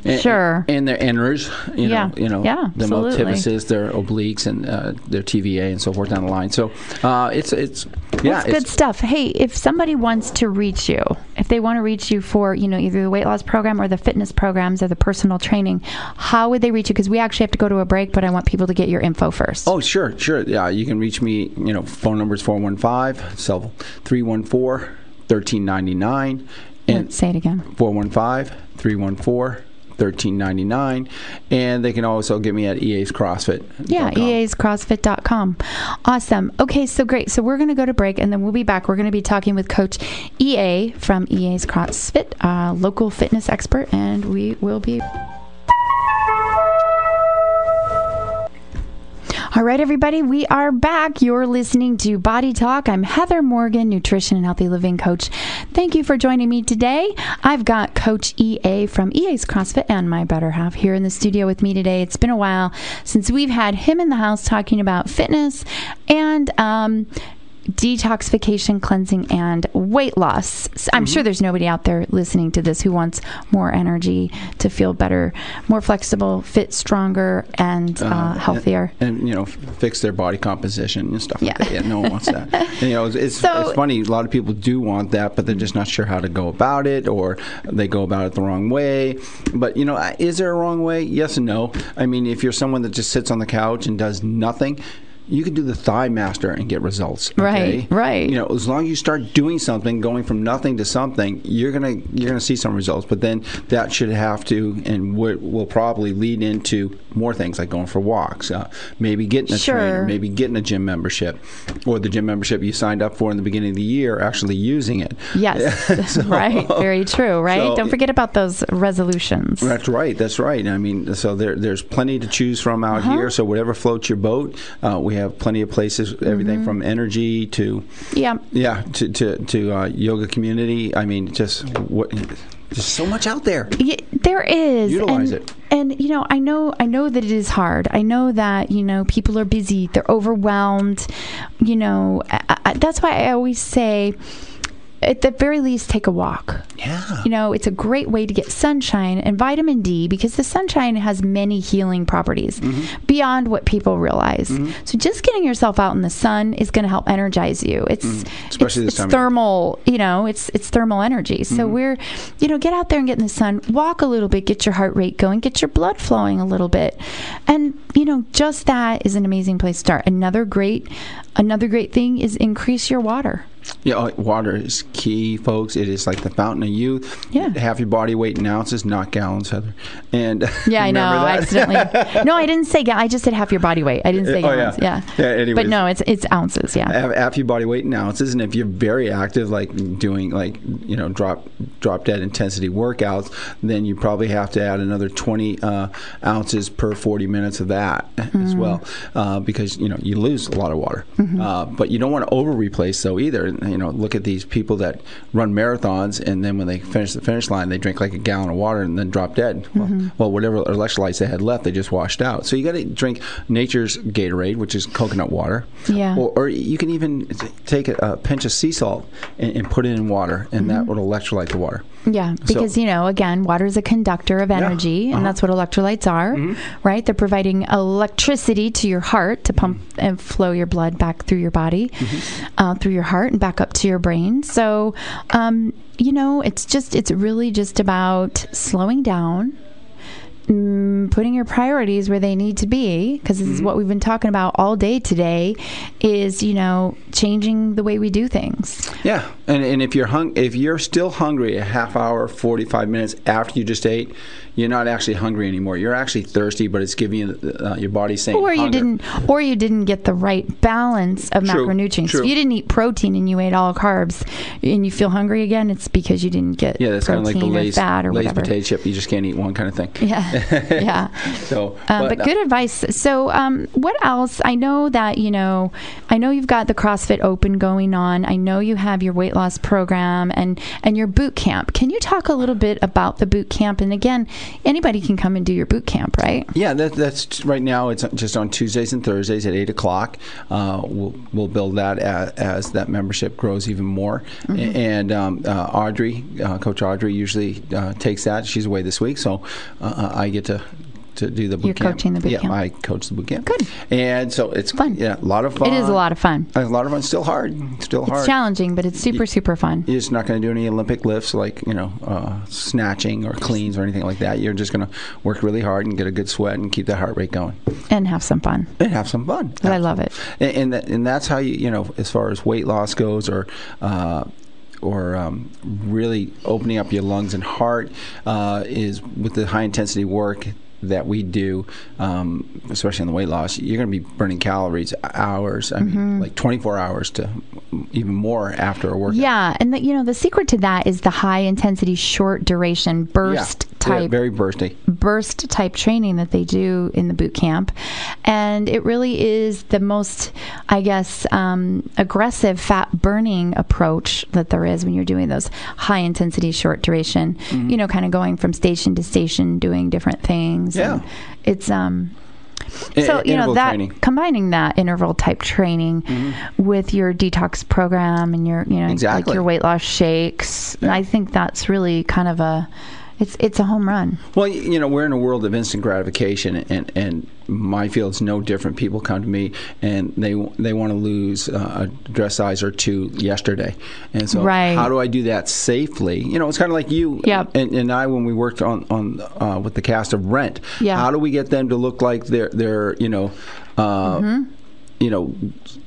A: and,
B: Sure.
A: and their inners. You
B: Yeah.
A: know, you know,
B: Yeah,
A: the multifidus, their obliques, and uh, their TVA and so forth down the line. So uh, it's it's yeah,
B: That's good
A: it's,
B: stuff. Hey, if somebody wants to reach you, if they want to reach you for, you know, either the weight loss program or the fitness programs or the personal training, how would they reach you? Because we actually have to go to a break, but I want people to get your info first.
A: Oh, sure, sure. Yeah, you can reach me. You know, phone number is 415 cell 314 1399 and
B: Say it again.
A: 415 314 1399 and they can also get me at EA's CrossFit.
B: Yeah, eascrossfit.com. Awesome. Okay, so great. So we're going to go to break and then we'll be back. We're going to be talking with Coach EA from EA's CrossFit, uh, local fitness expert, and we will be. All right, everybody, we are back. You're listening to Body Talk. I'm Heather Morgan, nutrition and healthy living coach. Thank you for joining me today. I've got Coach EA from EA's CrossFit and my better half here in the studio with me today. It's been a while since we've had him in the house talking about fitness and um, detoxification, cleansing, and weight loss. I'm
A: Mm-hmm.
B: sure there's nobody out there listening to this who wants more energy to feel better, more flexible, fit, stronger, and uh, healthier.
A: and, and, you know f- fix their body composition and stuff like
B: Yeah.
A: that. Yeah, no one wants that. And, you know, it's, it's,
B: So-
A: it's funny. A lot of people do want that, but they're just not sure how to go about it, or they go about it the wrong way. But you know, is there a wrong way? Yes and no. I mean, if you're someone that just sits on the couch and does nothing. You can do the thigh master and get results. okay?
B: Right, right.
A: You know, as long as you start doing something, going from nothing to something, you're gonna you're gonna see some results. But then that should have to and will, will probably lead into more things like going for walks, uh, maybe getting a
B: Sure.
A: trainer, maybe getting a gym membership, or the gym membership you signed up for in the beginning of the year, actually using it.
B: Yes,
A: So-
B: right. Very true, right?
A: so-
B: Don't forget about those resolutions.
A: That's right. That's right. I mean, so there, there's plenty to choose from out
B: Uh-huh.
A: here. So whatever floats your boat, uh, we have plenty of places. Everything
B: Mm-hmm.
A: from energy to
B: Yeah.
A: yeah to to, to uh, yoga community. I mean, just what. There's so much out there.
B: Yeah, there is.
A: Utilize
B: and,
A: it.
B: And you know, I know, I know that it is hard. I know that you know people are busy. They're overwhelmed. You know, I, I, that's why I always say, at the very least, take a walk.
A: Yeah.
B: You know, it's a great way to get sunshine and vitamin D because the sunshine has many healing properties
A: Mm-hmm.
B: beyond what people realize. So just getting yourself out in the sun is going to help energize you. It's
A: Mm-hmm. Especially
B: it's,
A: this time of-
B: thermal, you know, it's it's thermal energy. So
A: Mm-hmm.
B: we're, you know, get out there and get in the sun, walk a little bit, get your heart rate going, get your blood flowing a little bit. And, you know, just that is an amazing place to start. Another great another great thing is increase your water.
A: Yeah, water is key, folks. It is like the fountain of youth.
B: Yeah.
A: Half your body weight in ounces, not gallons, Heather. And
B: Yeah, I know.
A: remember
B: I
A: that?
B: accidentally. no, I didn't say. ga- I just said half your body weight. I didn't say
A: Oh, yeah.
B: gallons. Yeah.
A: Yeah, anyways.
B: But no, it's it's ounces. Yeah.
A: have half your body weight in ounces, and if you're very active, like doing like you know drop drop dead intensity workouts, then you probably have to add another 20 uh, ounces per 40 minutes of that as well, uh, because you know you lose a lot of water. Uh, but you don't want to over replace though either. You know, look at these people that run marathons, and then when they finish the finish line, they drink like a gallon of water and then drop dead. Well, mm-hmm. well, whatever electrolytes they had left, they just washed out. So you got to drink nature's Gatorade, which is coconut water.
B: Yeah.
A: Or, or you can even t- take a, a pinch of sea salt and, and put it in water, and mm-hmm. that would electrolyte the water.
B: Yeah, because you know, again, water is a conductor of energy,
A: uh-huh.
B: and that's what electrolytes are, right? They're providing electricity to your heart to pump and flow your blood back through your body, uh, through your heart, and back up to your brain. So, um, you know, it's just it's really just about slowing down. Mm, Putting your priorities where they need to be, because this is what we've been talking about all day today, is you know changing the way we do things.
A: Yeah, and, and if you're hung, if you're still hungry a half hour, forty five minutes after you just ate, you're not actually hungry anymore. You're actually thirsty, but it's giving you uh, your body saying
B: or you
A: hunger.
B: didn't or you didn't get the right balance of
A: True,
B: macronutrients
A: true.
B: if you didn't eat protein and you ate all carbs and you feel hungry again it's because you didn't get
A: Yeah, that's kind of like the Lay's,
B: fat or
A: Lay's
B: whatever
A: potato chip. You just can't eat one kind of thing.
B: yeah yeah
A: So,
B: um, but, good advice. So, um, what else? I know that you know. I know you've got the CrossFit Open going on. I know you have your weight loss program and and your boot camp. Can you talk a little bit about the boot camp? And again, anybody can come and do your boot camp, right?
A: Yeah, that, that's right now. It's just on Tuesdays and Thursdays at eight o'clock. Uh, we'll we'll build that as, as that membership grows even more.
B: Mm-hmm.
A: And um, uh, Audrey, uh, Coach Audrey, usually uh, takes that. She's away this week, so uh, I get to. To do the boot
B: You're
A: camp.
B: coaching the boot
A: yeah,
B: camp.
A: I coach the boot camp.
B: Good.
A: And so it's
B: Fun.
A: Yeah, a lot of fun.
B: It is a lot of fun.
A: A lot of fun. Still hard. Still hard.
B: It's challenging, but it's super super fun.
A: You're just not going to do any Olympic lifts like you know uh, snatching or cleans or anything like that. You're just going to work really hard and get a good sweat and keep that heart rate going
B: and have some fun.
A: and have some fun.
B: I love it.
A: And and, that, and that's how you you know as far as weight loss goes or. Uh, or um, really opening up your lungs and heart uh, is with the high intensity work that we do, um, especially on the weight loss. You're going to be burning calories hours. I
B: Mm-hmm.
A: mean, like 24 hours to even more after a workout.
B: Yeah, and the, you know the secret to that is the high intensity, short duration burst
A: Yeah,
B: type
A: very bursty.
B: burst type training that they do in the boot camp. And it really is the most, I guess, um, aggressive fat burning approach that there is when you're doing those high intensity, short duration,
A: Mm-hmm.
B: you know, kind of going from station to station, doing different things.
A: Yeah.
B: It's, um,
A: I-
B: so you know that
A: training. Mm-hmm.
B: combining that interval type training with your detox program and your you know like
A: Exactly.
B: your weight loss shakes, I think that's really kind of a it's it's a home run.
A: Well, you know, we're in a world of instant gratification, and and my field's no different. People come to me and they they want to lose uh, a dress size or two yesterday, and so
B: Right.
A: how do I do that safely? You know, it's kind of like you
B: Yep.
A: and, and I when we worked on on uh, with the cast of Rent.
B: Yeah.
A: How do we get them to look like they're they're you know. Uh,
B: Mm-hmm.
A: You know,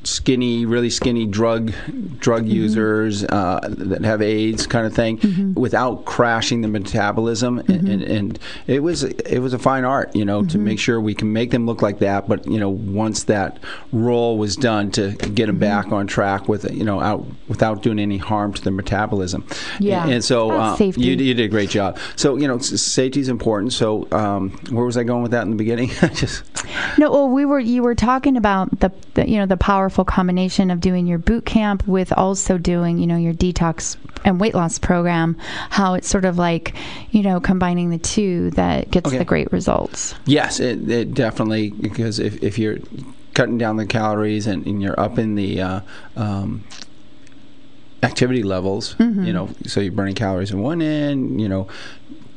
A: skinny, really skinny drug drug
B: Mm-hmm.
A: users uh, that have AIDS, kind of thing,
B: Mm-hmm.
A: without crashing the metabolism. And, and, and it was it was a fine art, you know,
B: Mm-hmm.
A: to make sure we can make them look like that. But you know, once that role was done, to get
B: Mm-hmm.
A: them back on track with you know out without doing any harm to their metabolism.
B: Yeah.
A: and, so
B: About
A: uh, you, you did a great job. So you know, safety is important. So um, where was I going with that in the beginning? Just
B: No, well, we were you were talking about the, the you know the powerful combination of doing your boot camp with also doing you know your detox and weight loss program. How it's sort of like you know combining the two that gets
A: Okay.
B: the great results.
A: Yes, it, it definitely because if, if you're cutting down the calories and, and you're up in the uh, um, activity levels, you know, so you're burning calories in one end, you know,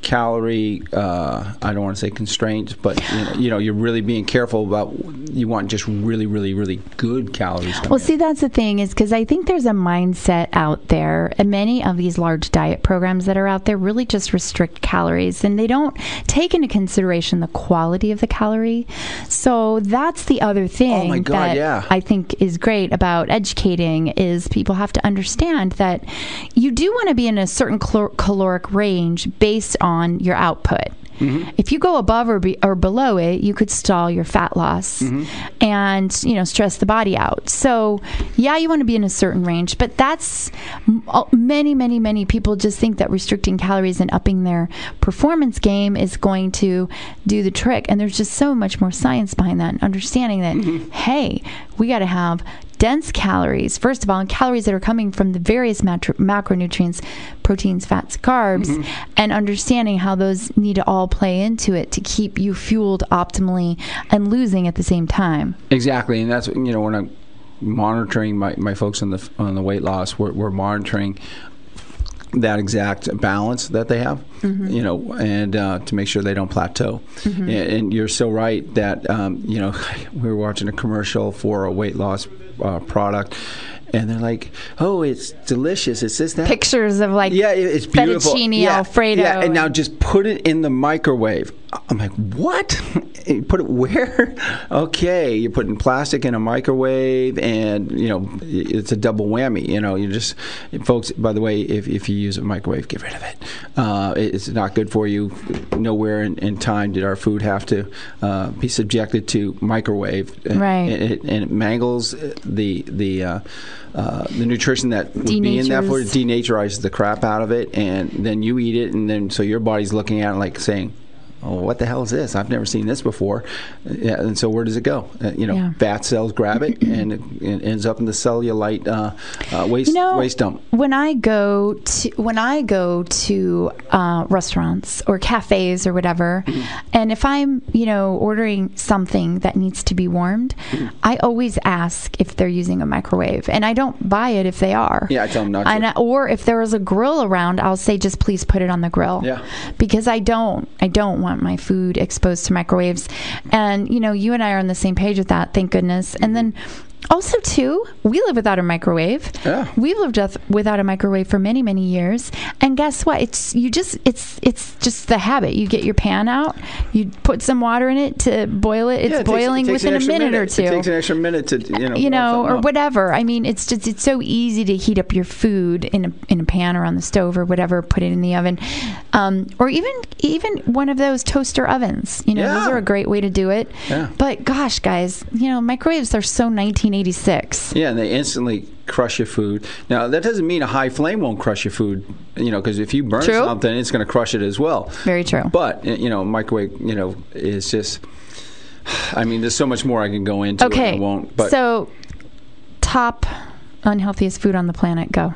A: calorie uh, I don't want to say constraints, but you know, you know, you're really being careful about you want just really, really, really good calories.
B: Well,
A: in.
B: see, that's the thing is because I think there's a mindset out there, and many of these large diet programs that are out there really just restrict calories, and they don't take into consideration the quality of the calorie. So that's the other thing
A: Oh my God,
B: that
A: yeah.
B: I think is great about educating is people have to understand that you do want to be in a certain calor- caloric range based on your output.
A: Mm-hmm.
B: If you go above or, be, or below it, you could stall your fat loss
A: Mm-hmm.
B: and you know stress the body out. So yeah, you want to be in a certain range, but that's uh, many, many, many people just think that restricting calories and upping their performance game is going to do the trick. And there's just so much more science behind that and understanding that
A: Mm-hmm.
B: hey, we got to have dense calories first of all and calories that are coming from the various matro- macronutrients proteins fats carbs
A: Mm-hmm.
B: and understanding how those need to all play into it to keep you fueled optimally and losing at the same time
A: Exactly, and that's you know when I'm monitoring my, my folks on the on the weight loss, we're, we're monitoring that exact balance that they have, you know, and uh, to make sure they don't plateau. And, and you're so right that um, you know we were watching a commercial for a weight loss uh, product, and they're like, "Oh, it's delicious. It's this that."
B: Pictures of like
A: Yeah, it- it's beautiful.
B: fettuccine
A: yeah,
B: alfredo.
A: Yeah, and now just put it in the microwave. I'm like, what? You put it where? okay, you're putting plastic in a microwave, and you know it's a double whammy. You know, you just, folks. By the way, if, if you use a microwave, get rid of it. Uh, it's not good for you. Nowhere in, in time did our food have to uh, be subjected to microwave.
B: Right.
A: And it, and it mangles the the. Uh, uh, the nutrition that would be in that
B: Denatures.
A: denaturizes the crap out of it, and then you eat it, and then so your body's looking at it like saying, "Oh, what the hell is this? I've never seen this before." Uh, Yeah, and so where does it go? Uh, you know,
B: Yeah.
A: fat cells grab it, and it, it ends up in the cellulite uh, uh, waste
B: you know,
A: waste dump.
B: When I go to when I go to uh, restaurants or cafes or whatever,
A: Mm-hmm.
B: and if I'm you know ordering something that needs to be warmed,
A: Mm-hmm.
B: I always ask if they're using a microwave, and I don't buy it if they are.
A: Yeah, I tell 'em not to.
B: I- or if there is a grill around, I'll say just please put it on the grill.
A: Yeah.
B: Because I don't I don't want my food exposed to microwaves, and you know you and I are on the same page with that. Thank goodness. And then. Also, too, we live without a microwave.
A: Yeah.
B: We've lived without a microwave for many, many years. And guess what? It's you just it's it's just the habit. You get your pan out, you put some water in it to boil it. It's
A: Yeah, it takes-
B: boiling
A: it takes
B: within a
A: extra
B: minute, or two.
A: It takes an extra minute to you know,
B: you know, or
A: up.
B: whatever. I mean, it's just it's so easy to heat up your food in a in a pan or on the stove or whatever. Put it in the oven, um, or even even one of those toaster ovens. You know, those are a great way to do it.
A: Yeah.
B: But gosh, guys, you know, microwaves are so 1986.
A: Yeah, and they instantly crush your food. Now that doesn't mean a high flame won't crush your food. You know, because if you burn
B: True.
A: something, it's going to crush it as well.
B: Very true.
A: But you know, microwave, you know, is just. I mean, there's so much more I can go into.
B: Okay,
A: I won't. But
B: so top unhealthiest food on the planet. Go.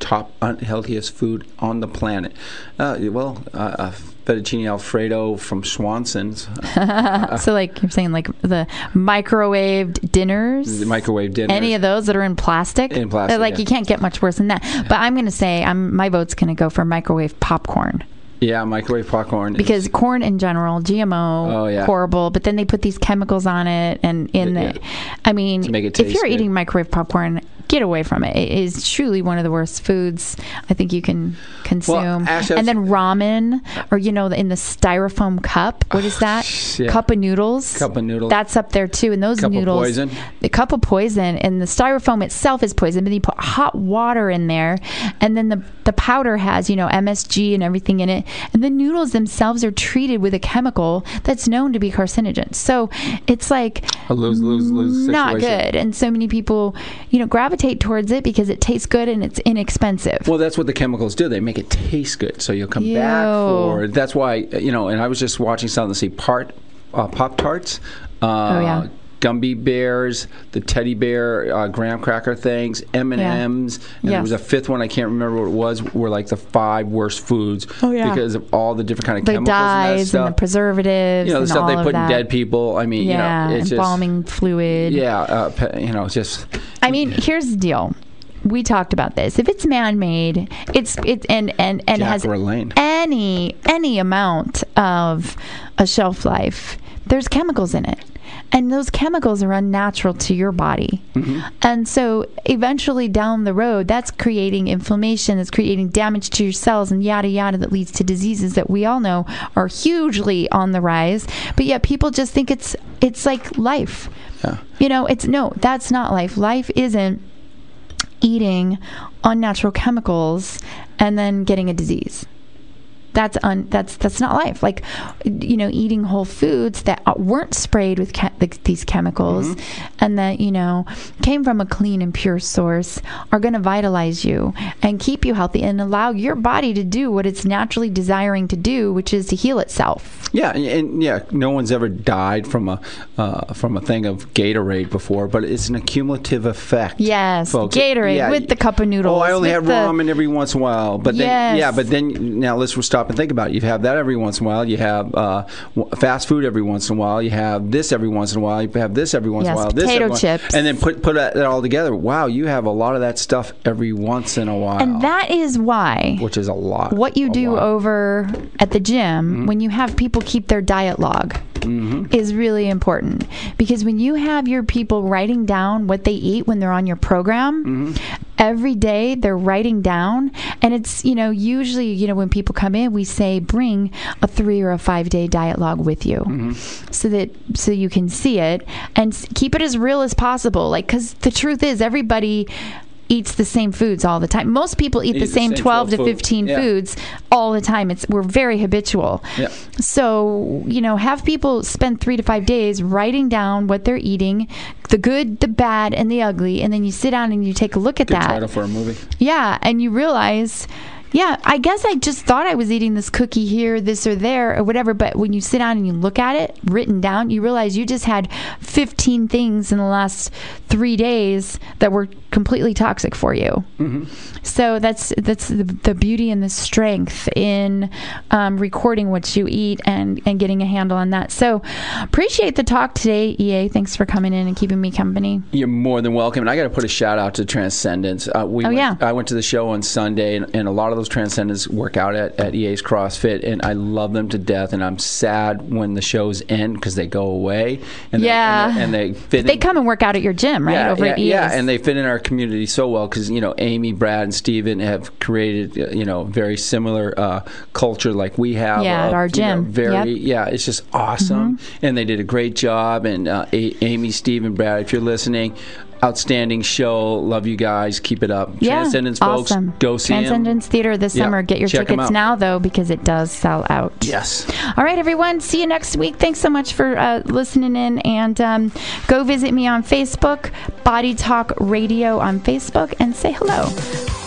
A: top unhealthiest food on the planet. Uh, well, uh, uh, fettuccine alfredo from Swanson's. Uh,
B: so like you're saying like the microwaved dinners.
A: The microwave dinner.
B: Any of those that are in plastic,
A: In plastic,
B: like
A: yeah.
B: you can't get much worse than that. But I'm going to say I'm my vote's going to go for microwave popcorn
A: Yeah, microwave popcorn.
B: because corn in general, GMO,
A: Oh, yeah.
B: horrible. But then they put these chemicals on it, and in
A: Yeah.
B: the, I mean,
A: it
B: if you're
A: good.
B: eating microwave popcorn, get away from it. It is truly one of the worst foods I think you can consume.
A: Ash,
B: and then ramen, or you know, in the styrofoam cup. What is oh, that?
A: yeah.
B: Cup of noodles.
A: Cup of noodles.
B: That's up there too. And those
A: Cup of
B: noodles,
A: poison.
B: the cup of poison, and the styrofoam itself is poison. But then you put hot water in there, and then the the powder has you know MSG and everything in it, and the noodles themselves are treated with a chemical that's known to be carcinogen. So it's like
A: a lose lose lose situation.
B: not good, and so many people you know gravitate towards it because it tastes good and it's inexpensive.
A: Well, that's what the chemicals do. They make it taste good, so you'll come back for. That's why you know. And I was just watching something. See, part uh, Pop Tarts. Uh,
B: Oh, yeah.
A: Gumby bears, the teddy bear uh, graham cracker things, M and M's, and there was a fifth one I can't remember what it was. Were like the five worst foods
B: Oh, yeah.
A: because of all the different kind of
B: the
A: chemicals and
B: dyes and,
A: stuff.
B: the preservatives
A: you know the
B: and
A: stuff they put in dead people. I mean,
B: yeah,
A: you know, it's just
B: embalming fluid.
A: yeah, uh, pe- you know, just
B: I mean, here's the deal. We talked about this. If it's man-made, it's it and and and
A: Jack
B: has
A: Verlaine.
B: any any amount of a shelf life, there's chemicals in it. And those chemicals are unnatural to your body.
A: Mm-hmm.
B: And so eventually down the road, that's creating inflammation, that's creating damage to your cells and yada yada that leads to diseases that we all know are hugely on the rise. But yet people just think it's it's like life.
A: Yeah.
B: You know, it's no, that's not life. Life isn't eating unnatural chemicals and then getting a disease. That's un, that's that's not life. Like, you know, eating whole foods that weren't sprayed with che- the, these chemicals,
A: Mm-hmm.
B: and that you know came from a clean and pure source, are going to vitalize you and keep you healthy and allow your body to do what it's naturally desiring to do, which is to heal itself.
A: Yeah, and, and yeah, no one's ever died from a uh, from a thing of Gatorade before, but it's an accumulative effect.
B: Yes,
A: folks.
B: Gatorade with the cup of noodles,
A: Oh, I only have
B: the-
A: ramen every once in a while, but then yeah, but then now let's stop stop and think about it. You have that every once in a while. You have uh, fast food every once in a while. You have this every once in a while. You have this every once
B: Yes,
A: in a while. This
B: potato
A: once-
B: chips.
A: and then put put that all together. Wow, you have a lot of that stuff every once in a while,
B: And that is why
A: which is a lot.
B: what you do
A: lot.
B: over at the gym mm-hmm. when you have people keep their diet log mm-hmm. is really important because when you have your people writing down what they eat when they're on your program mm-hmm. Every day they're writing down. And it's you know usually you know when people come in we say bring a 3 or a 5 day diet log with you mm-hmm. so that so you can see it and keep it as real as possible. Like cuz the truth is everybody eats the same foods all the time. Most people eat, the, same 12 to
A: 12 food.
B: 15
A: Yeah.
B: foods all the time. It's we're very habitual.
A: Yeah.
B: So, you know, have people spend 3 to 5 days writing down what they're eating, the good, the bad, and the ugly, and then you sit down and you take a look at
A: Good
B: that.
A: title for a movie.
B: Yeah, and you realize, yeah, I guess I just thought I was eating this cookie here, this or there, or whatever. But when you sit down and you look at it written down, you realize you just had 15 things in the last three days that were completely toxic for you. So that's that's the, the beauty and the strength in um, recording what you eat and and getting a handle on that. So appreciate the talk today, EA. Thanks for coming in and keeping me company.
A: You're more than welcome. And I got to put a shout out to Transcendence. Uh, we
B: Oh,
A: went,
B: yeah.
A: I went to the show on Sunday, and, and a lot of those Transcendents work out at, at EA's CrossFit, and I love them to death. And I'm sad when the shows end because they go away. And they-
B: Yeah.
A: and, they, and they fit.
B: They
A: in-
B: come and work out at your gym, right?
A: yeah,
B: Over
A: yeah,
B: at EA's.
A: yeah, and they fit in our community so well because you know Amy, Brad, and Steven have created uh, you know very similar uh, culture like we have.
B: Yeah, at
A: of,
B: our
A: you know,
B: gym.
A: very
B: Yep.
A: yeah, it's just awesome, and they did a great job. And uh, a- Amy, Steven, Brad, if you're listening. Outstanding show. Love you guys. Keep it up.
B: Yeah,
A: Transcendence
B: awesome.
A: folks. Go see.
B: Transcendence Theater this
A: Yeah,
B: summer. Get your
A: check
B: tickets now, though, because it does sell out.
A: Yes.
B: All right, everyone. See you next week. Thanks so much for uh, listening in. And um, go visit me on Facebook, Body Talk Radio on Facebook, and say hello.